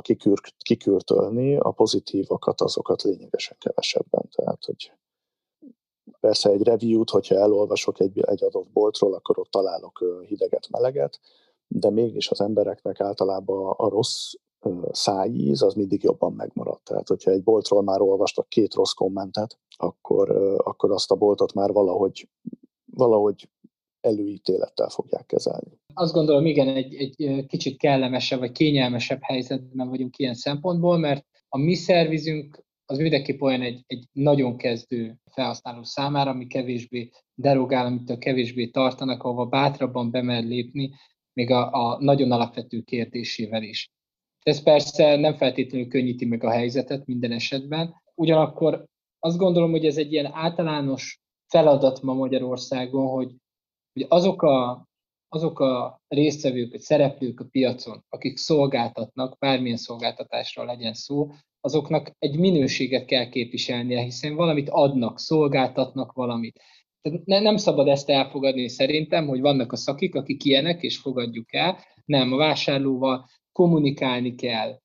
kikür, kikürtölni, a pozitívokat azokat lényegesen kevesebben. Tehát, hogy persze egy review-t, hogyha elolvasok egy, egy adott boltról, akkor ott találok hideget, meleget, de mégis az embereknek általában a rossz szájíz, az mindig jobban megmaradt. Tehát, hogyha egy boltról már olvastak két rossz kommentet, akkor, akkor azt a boltot már valahogy, valahogy előítélettel fogják kezelni. Azt gondolom, igen, egy, egy kicsit kellemesebb vagy kényelmesebb helyzetben vagyunk ilyen szempontból, mert a mi szervizünk az mindenképp olyan egy, egy nagyon kezdő felhasználó számára, ami kevésbé derogál, amitől kevésbé tartanak, ahova bátrabban bemer lépni, még a, a nagyon alapvető kérdésével is. Ez persze nem feltétlenül könnyíti meg a helyzetet minden esetben, ugyanakkor azt gondolom, hogy ez egy ilyen általános feladat ma Magyarországon, hogy, hogy azok, a, azok a résztvevők, vagy szereplők a piacon, akik szolgáltatnak, bármilyen szolgáltatásról legyen szó, azoknak egy minőséget kell képviselnie, hiszen valamit adnak, szolgáltatnak valamit. Ne, nem szabad ezt elfogadni szerintem, hogy vannak a szakik, akik ilyenek, és fogadjuk el. Nem, a vásárlóval kommunikálni kell,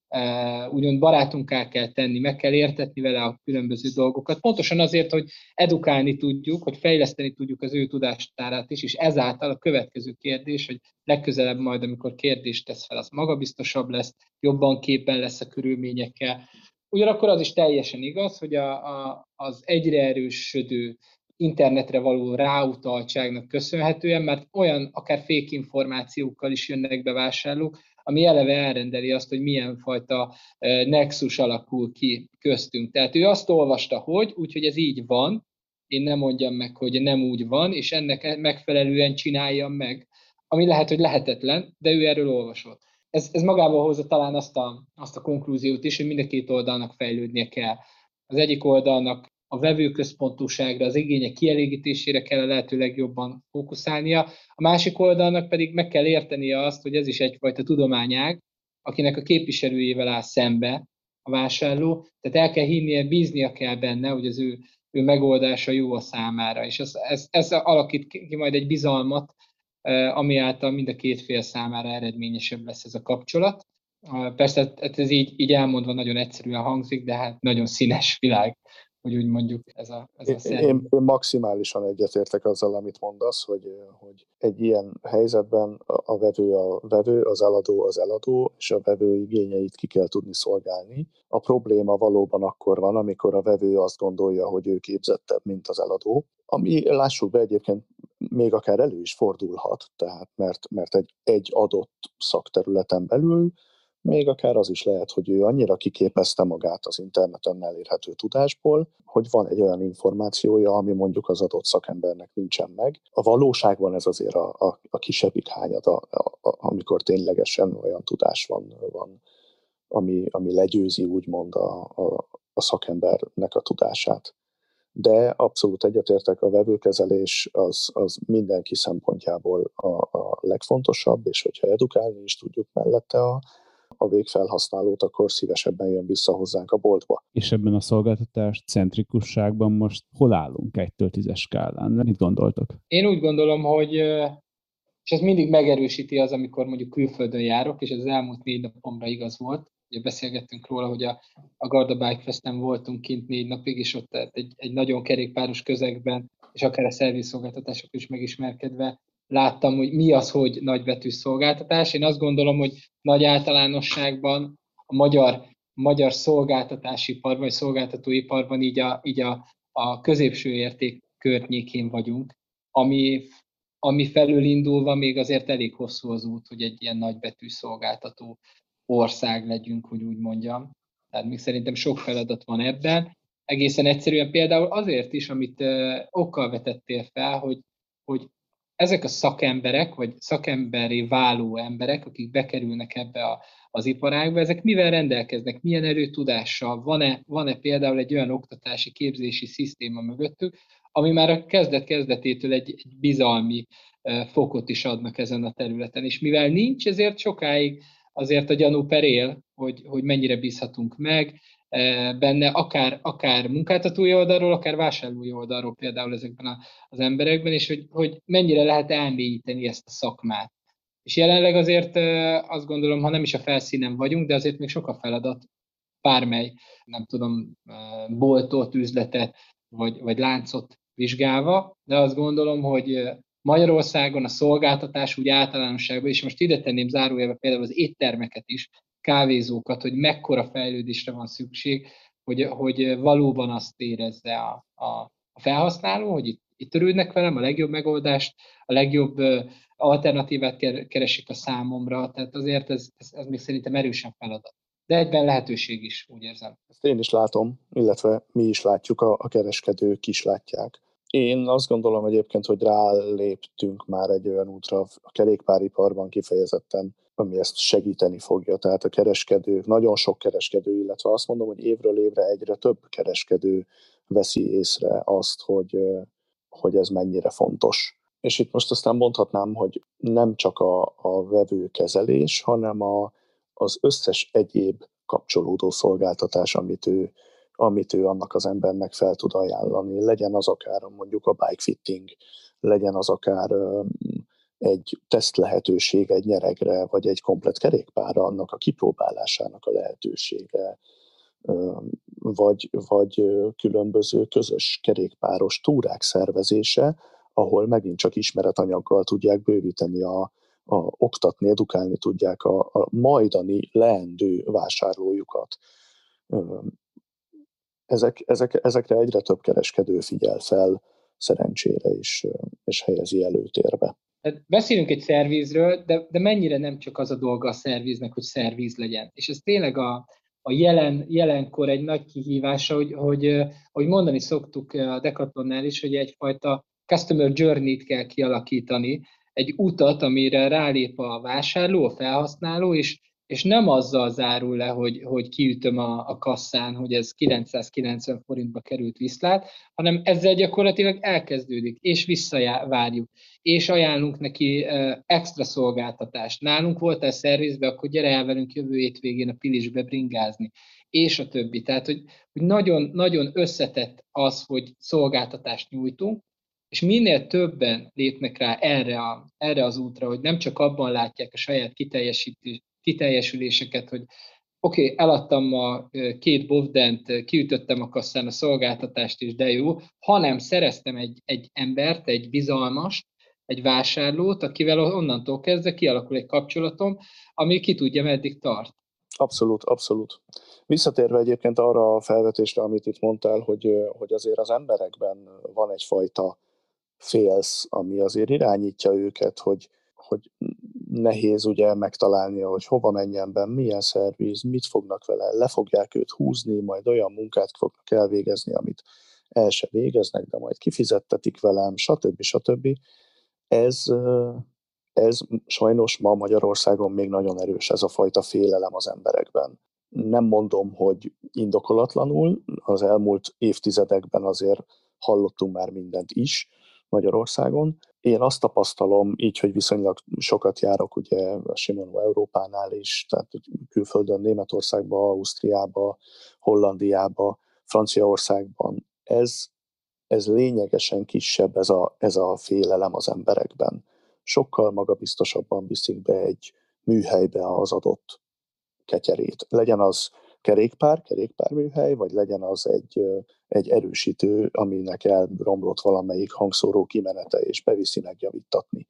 úgymond barátunká kell tenni, meg kell értetni vele a különböző dolgokat. Pontosan azért, hogy edukálni tudjuk, hogy fejleszteni tudjuk az ő tudástárát is, és ezáltal a következő kérdés, hogy legközelebb majd, amikor kérdést tesz fel, az magabiztosabb lesz, jobban képen lesz a körülményekkel. Ugyanakkor az is teljesen igaz, hogy a, a, az egyre erősödő internetre való ráutaltságnak köszönhetően, mert olyan akár fékinformációkkal is jönnek be vásárlók, ami eleve elrendeli azt, hogy milyen fajta nexus alakul ki köztünk. Tehát ő azt olvasta, hogy, úgyhogy ez így van, én nem mondjam meg, hogy nem úgy van, és ennek megfelelően csináljam meg, ami lehet, hogy lehetetlen, de ő erről olvasott. Ez, ez magával hozza talán azt a, azt a konklúziót is, hogy mind a két oldalnak fejlődnie kell. Az egyik oldalnak a vevőközpontúságra, az igények kielégítésére kell a lehető legjobban fókuszálnia, a másik oldalnak pedig meg kell értenie azt, hogy ez is egyfajta tudományág, akinek a képviselőjével áll szembe a vásárló, tehát el kell hinnie, bíznia kell benne, hogy az ő, ő megoldása jó a számára, és ez, ez, ez alakít ki majd egy bizalmat, eh, ami által mind a két fél számára eredményesebb lesz ez a kapcsolat. Persze ez így, így elmondva nagyon egyszerűen hangzik, de hát nagyon színes világ hogy úgy mondjuk ez a, ez a én, én, én maximálisan egyetértek azzal, amit mondasz, hogy, hogy egy ilyen helyzetben a vevő a vevő, az eladó az eladó, és a vevő igényeit ki kell tudni szolgálni. A probléma valóban akkor van, amikor a vevő azt gondolja, hogy ő képzettebb, mint az eladó, ami lássuk be egyébként még akár elő is fordulhat, tehát mert, mert egy, egy adott szakterületen belül még akár az is lehet, hogy ő annyira kiképezte magát az interneten elérhető tudásból, hogy van egy olyan információja, ami mondjuk az adott szakembernek nincsen meg. A valóságban ez azért a, a, a kisebbik hányad, a, a, a, amikor ténylegesen olyan tudás van, van ami, ami legyőzi úgymond a, a, a szakembernek a tudását. De abszolút egyetértek, a vevőkezelés az, az mindenki szempontjából a, a legfontosabb, és hogyha edukálni is tudjuk mellette a, a végfelhasználót, akkor szívesebben jön vissza hozzánk a boltba. És ebben a szolgáltatás centrikusságban most hol állunk egytől tízes skálán? Mit gondoltok? Én úgy gondolom, hogy és ez mindig megerősíti az, amikor mondjuk külföldön járok, és ez az elmúlt négy napomra igaz volt. Ugye beszélgettünk róla, hogy a, a Garda Bike Festen voltunk kint négy napig, és ott egy, egy nagyon kerékpáros közegben, és akár a szervizszolgáltatások is megismerkedve láttam, hogy mi az, hogy nagybetű szolgáltatás. Én azt gondolom, hogy nagy általánosságban a magyar, magyar szolgáltatásipar vagy szolgáltatóiparban így a, így a, a középső érték környékén vagyunk, ami, ami felül indulva még azért elég hosszú az út, hogy egy ilyen nagybetű szolgáltató ország legyünk, hogy úgy mondjam. Tehát még szerintem sok feladat van ebben. Egészen egyszerűen például azért is, amit okkal vetettél fel, hogy, hogy ezek a szakemberek, vagy szakemberi váló emberek, akik bekerülnek ebbe a, az iparágba, ezek mivel rendelkeznek, milyen erőtudással, van-e, van-e például egy olyan oktatási, képzési szisztéma mögöttük, ami már a kezdet-kezdetétől egy, egy bizalmi fokot is adnak ezen a területen. És mivel nincs, ezért sokáig azért a gyanú perél, hogy, hogy mennyire bízhatunk meg, benne, akár, akár munkáltatói oldalról, akár vásárlói oldalról például ezekben az emberekben, és hogy, hogy mennyire lehet elmélyíteni ezt a szakmát. És jelenleg azért azt gondolom, ha nem is a felszínen vagyunk, de azért még sok a feladat, bármely, nem tudom, boltot, üzletet, vagy, vagy láncot vizsgálva, de azt gondolom, hogy Magyarországon a szolgáltatás úgy általánosságban, és most ide tenném zárójelbe például az éttermeket is, kávézókat, hogy mekkora fejlődésre van szükség, hogy, hogy valóban azt érezze a, a, a felhasználó, hogy itt, itt törődnek velem, a legjobb megoldást, a legjobb alternatívát keresik a számomra, tehát azért ez, ez, ez még szerintem erősen feladat. De egyben lehetőség is, úgy érzem. Ezt én is látom, illetve mi is látjuk, a, a kereskedők is látják. Én azt gondolom egyébként, hogy ráléptünk már egy olyan útra a kerékpáriparban kifejezetten, ami ezt segíteni fogja. Tehát a kereskedők, nagyon sok kereskedő, illetve azt mondom, hogy évről évre egyre több kereskedő veszi észre azt, hogy, hogy ez mennyire fontos. És itt most aztán mondhatnám, hogy nem csak a, a vevőkezelés, hanem a, az összes egyéb kapcsolódó szolgáltatás, amit ő, amit ő annak az embernek fel tud ajánlani. Legyen az akár mondjuk a bike fitting, legyen az akár egy teszt lehetőség egy nyeregre, vagy egy komplet kerékpára, annak a kipróbálásának a lehetősége, vagy, vagy különböző közös kerékpáros túrák szervezése, ahol megint csak ismeretanyaggal tudják bővíteni a, a oktatni, edukálni tudják a, a majdani leendő vásárlójukat. Ezek, ezek, ezekre egyre több kereskedő figyel fel szerencsére is, és helyezi előtérbe. Beszélünk egy szervizről, de, de mennyire nem csak az a dolga a szerviznek, hogy szerviz legyen. És ez tényleg a, a jelen, jelenkor egy nagy kihívása, hogy, hogy, hogy mondani szoktuk a Decathlonnál is, hogy egyfajta customer journey-t kell kialakítani, egy utat, amire rálép a vásárló, a felhasználó, és, és nem azzal zárul le, hogy, hogy kiütöm a, a kasszán, hogy ez 990 forintba került viszlát, hanem ezzel gyakorlatilag elkezdődik, és visszavárjuk, és ajánlunk neki extra szolgáltatást. Nálunk volt ez szervizbe, akkor gyere el velünk jövő hétvégén a Pilisbe bringázni, és a többi. Tehát, hogy, nagyon, nagyon összetett az, hogy szolgáltatást nyújtunk, és minél többen lépnek rá erre, a, erre az útra, hogy nem csak abban látják a saját kiteljesüléseket, hogy oké, okay, eladtam a két bovdent, kiütöttem a kasszán a szolgáltatást is, de jó, hanem szereztem egy, egy embert, egy bizalmast, egy vásárlót, akivel onnantól kezdve kialakul egy kapcsolatom, ami ki tudja, meddig tart. Abszolút, abszolút. Visszatérve egyébként arra a felvetésre, amit itt mondtál, hogy, hogy azért az emberekben van egyfajta félsz, ami azért irányítja őket, hogy, hogy nehéz ugye megtalálni, hogy hova menjen be, milyen szerviz, mit fognak vele, le fogják őt húzni, majd olyan munkát fognak elvégezni, amit el se végeznek, de majd kifizettetik velem, stb. stb. Ez, ez sajnos ma Magyarországon még nagyon erős ez a fajta félelem az emberekben. Nem mondom, hogy indokolatlanul, az elmúlt évtizedekben azért hallottunk már mindent is, Magyarországon. Én azt tapasztalom, így, hogy viszonylag sokat járok ugye a Shimano Európánál is, tehát külföldön, Németországba, Ausztriába, Hollandiába, Franciaországban. Ez, ez lényegesen kisebb ez a, ez a félelem az emberekben. Sokkal magabiztosabban viszik be egy műhelybe az adott ketyerét. Legyen az kerékpár, kerékpárműhely, vagy legyen az egy, egy erősítő, aminek elromlott valamelyik hangszóró kimenete, és beviszi megjavítatni.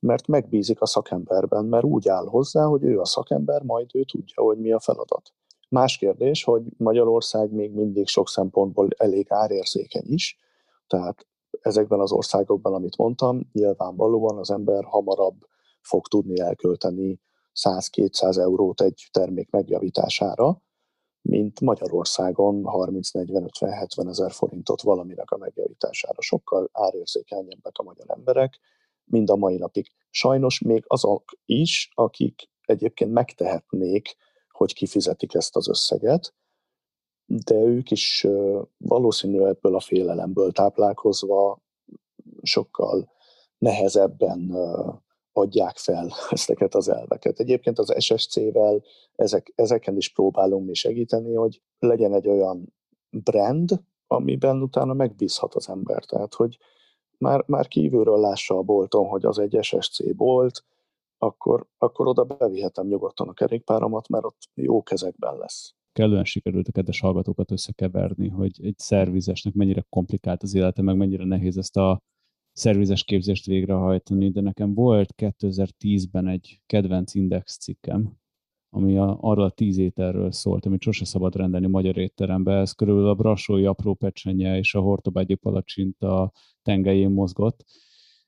Mert megbízik a szakemberben, mert úgy áll hozzá, hogy ő a szakember, majd ő tudja, hogy mi a feladat. Más kérdés, hogy Magyarország még mindig sok szempontból elég árérzékeny is, tehát ezekben az országokban, amit mondtam, nyilvánvalóan az ember hamarabb fog tudni elkölteni 100-200 eurót egy termék megjavítására, mint Magyarországon 30-40-50-70 ezer forintot valaminek a megjavítására. Sokkal árérzékenyebbek a magyar emberek, mind a mai napig. Sajnos még azok is, akik egyébként megtehetnék, hogy kifizetik ezt az összeget, de ők is valószínűleg ebből a félelemből táplálkozva sokkal nehezebben adják fel ezeket az elveket. Egyébként az SSC-vel ezek, ezeken is próbálunk mi segíteni, hogy legyen egy olyan brand, amiben utána megbízhat az ember. Tehát, hogy már, már kívülről lássa a bolton, hogy az egy SSC bolt, akkor, akkor oda bevihetem nyugodtan a kerékpáromat, mert ott jó kezekben lesz. Kellően sikerült a kedves hallgatókat összekeverni, hogy egy szervizesnek mennyire komplikált az élete, meg mennyire nehéz ezt a szervizes képzést végrehajtani, de nekem volt 2010-ben egy kedvenc index cikkem, ami a, arról a tíz ételről szólt, amit sose szabad rendelni magyar étterembe. Ez körülbelül a brassói apró pecsenye és a hortobágyi palacsinta tengelyén mozgott.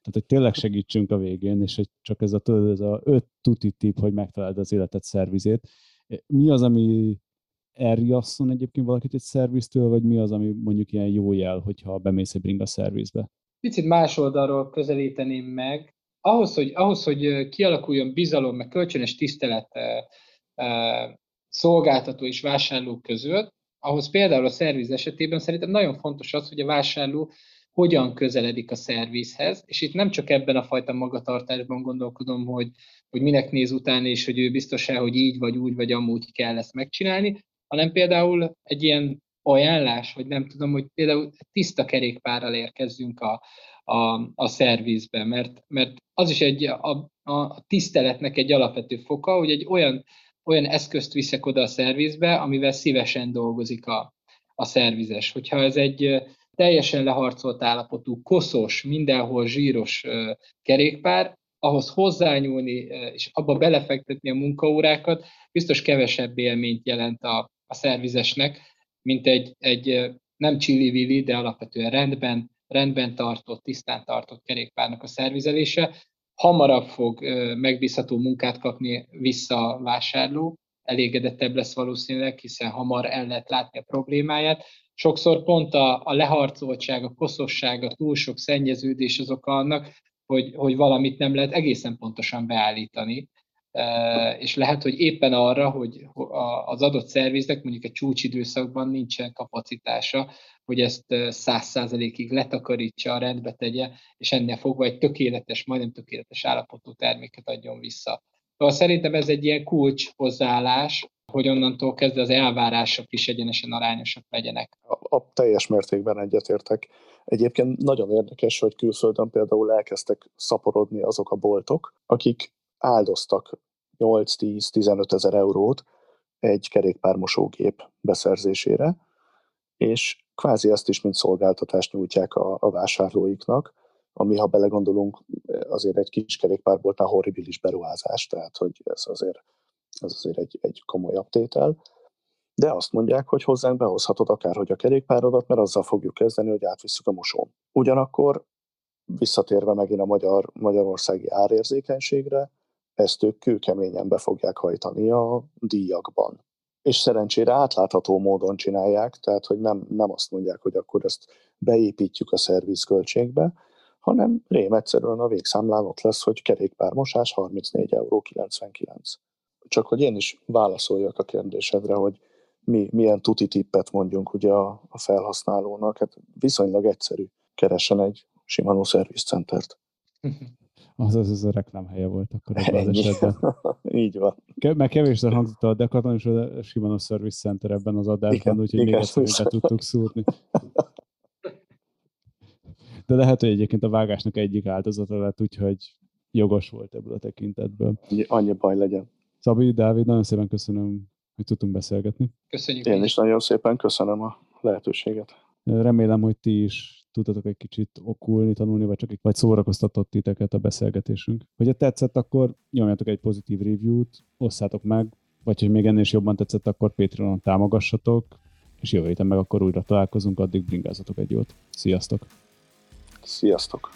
Tehát, hogy tényleg segítsünk a végén, és hogy csak ez a, ez a öt tuti tip, hogy megtaláld az életet szervizét. Mi az, ami elriasszon egyébként valakit egy szerviztől, vagy mi az, ami mondjuk ilyen jó jel, hogyha bemész egy bringa szervizbe? Picit más oldalról közelíteném meg. Ahhoz, hogy, ahhoz, hogy kialakuljon bizalom, meg kölcsönös tisztelet szolgáltató és vásárló között, ahhoz például a szerviz esetében szerintem nagyon fontos az, hogy a vásárló hogyan közeledik a szervizhez, és itt nem csak ebben a fajta magatartásban gondolkodom, hogy, hogy minek néz utána, és hogy ő biztos el, hogy így vagy úgy, vagy amúgy kell ezt megcsinálni, hanem például egy ilyen ajánlás, vagy nem tudom, hogy például tiszta kerékpárral érkezzünk a, a, a szervizbe, mert, mert az is egy a, a tiszteletnek egy alapvető foka, hogy egy olyan, olyan eszközt viszek oda a szervizbe, amivel szívesen dolgozik a, a szervizes. Hogyha ez egy teljesen leharcolt állapotú, koszos, mindenhol zsíros kerékpár, ahhoz hozzányúlni és abba belefektetni a munkaórákat, biztos kevesebb élményt jelent a, a szervizesnek, mint egy, egy nem csilli de alapvetően rendben, rendben tartott, tisztán tartott kerékpárnak a szervizelése. Hamarabb fog megbízható munkát kapni vissza a vásárló, elégedettebb lesz valószínűleg, hiszen hamar el lehet látni a problémáját. Sokszor pont a, a leharcoltság, a koszosság, a túl sok szennyeződés az oka annak, hogy, hogy valamit nem lehet egészen pontosan beállítani, és lehet, hogy éppen arra, hogy az adott szerviznek mondjuk egy csúcsidőszakban nincsen kapacitása, hogy ezt száz százalékig letakarítsa, rendbe tegye, és ennél fogva egy tökéletes, majdnem tökéletes állapotú terméket adjon vissza. Szóval szerintem ez egy ilyen kulcs hozzáállás, hogy onnantól kezdve az elvárások is egyenesen arányosak legyenek. A, a teljes mértékben egyetértek. Egyébként nagyon érdekes, hogy külföldön például elkezdtek szaporodni azok a boltok, akik áldoztak 8-10-15 ezer eurót egy kerékpármosógép beszerzésére, és kvázi ezt is, mint szolgáltatást nyújtják a, a vásárlóiknak, ami, ha belegondolunk, azért egy kis kerékpárboltnál horribilis beruházás, tehát hogy ez azért, ez azért egy, egy komolyabb tétel. De azt mondják, hogy hozzánk behozhatod akárhogy a kerékpárodat, mert azzal fogjuk kezdeni, hogy átvisszük a mosón. Ugyanakkor visszatérve megint a magyar, magyarországi árérzékenységre, ezt ők kőkeményen be fogják hajtani a díjakban. És szerencsére átlátható módon csinálják, tehát hogy nem, nem azt mondják, hogy akkor ezt beépítjük a szervizköltségbe, hanem rém egyszerűen a végszámlán ott lesz, hogy kerékpármosás 34,99 euró. Csak hogy én is válaszoljak a kérdésedre, hogy mi, milyen tuti tippet mondjunk ugye a, a felhasználónak, hát viszonylag egyszerű. Keressen egy Shimano Service Centert. az az, az a reklámhelye volt akkor ebben az esetben. Így van. Ke- mert kevésszer hangzott a Decathlon és a Shimano Service Center ebben az adásban, úgyhogy igen, még ezt tudtuk szúrni. De lehet, hogy egyébként a vágásnak egyik áldozata lett, úgyhogy jogos volt ebből a tekintetből. Annyi baj legyen. Szabi, Dávid, nagyon szépen köszönöm, hogy tudtunk beszélgetni. Köszönjük. Én is nagyon szépen köszönöm a lehetőséget. Remélem, hogy ti is tudtatok egy kicsit okulni, tanulni, vagy csak egy, vagy szórakoztatott titeket a beszélgetésünk. Hogyha tetszett, akkor nyomjatok egy pozitív review-t, osszátok meg, vagy hogy még ennél is jobban tetszett, akkor Patreonon támogassatok, és jövő héten meg akkor újra találkozunk, addig bringázatok egy jót. Sziasztok! Sziasztok!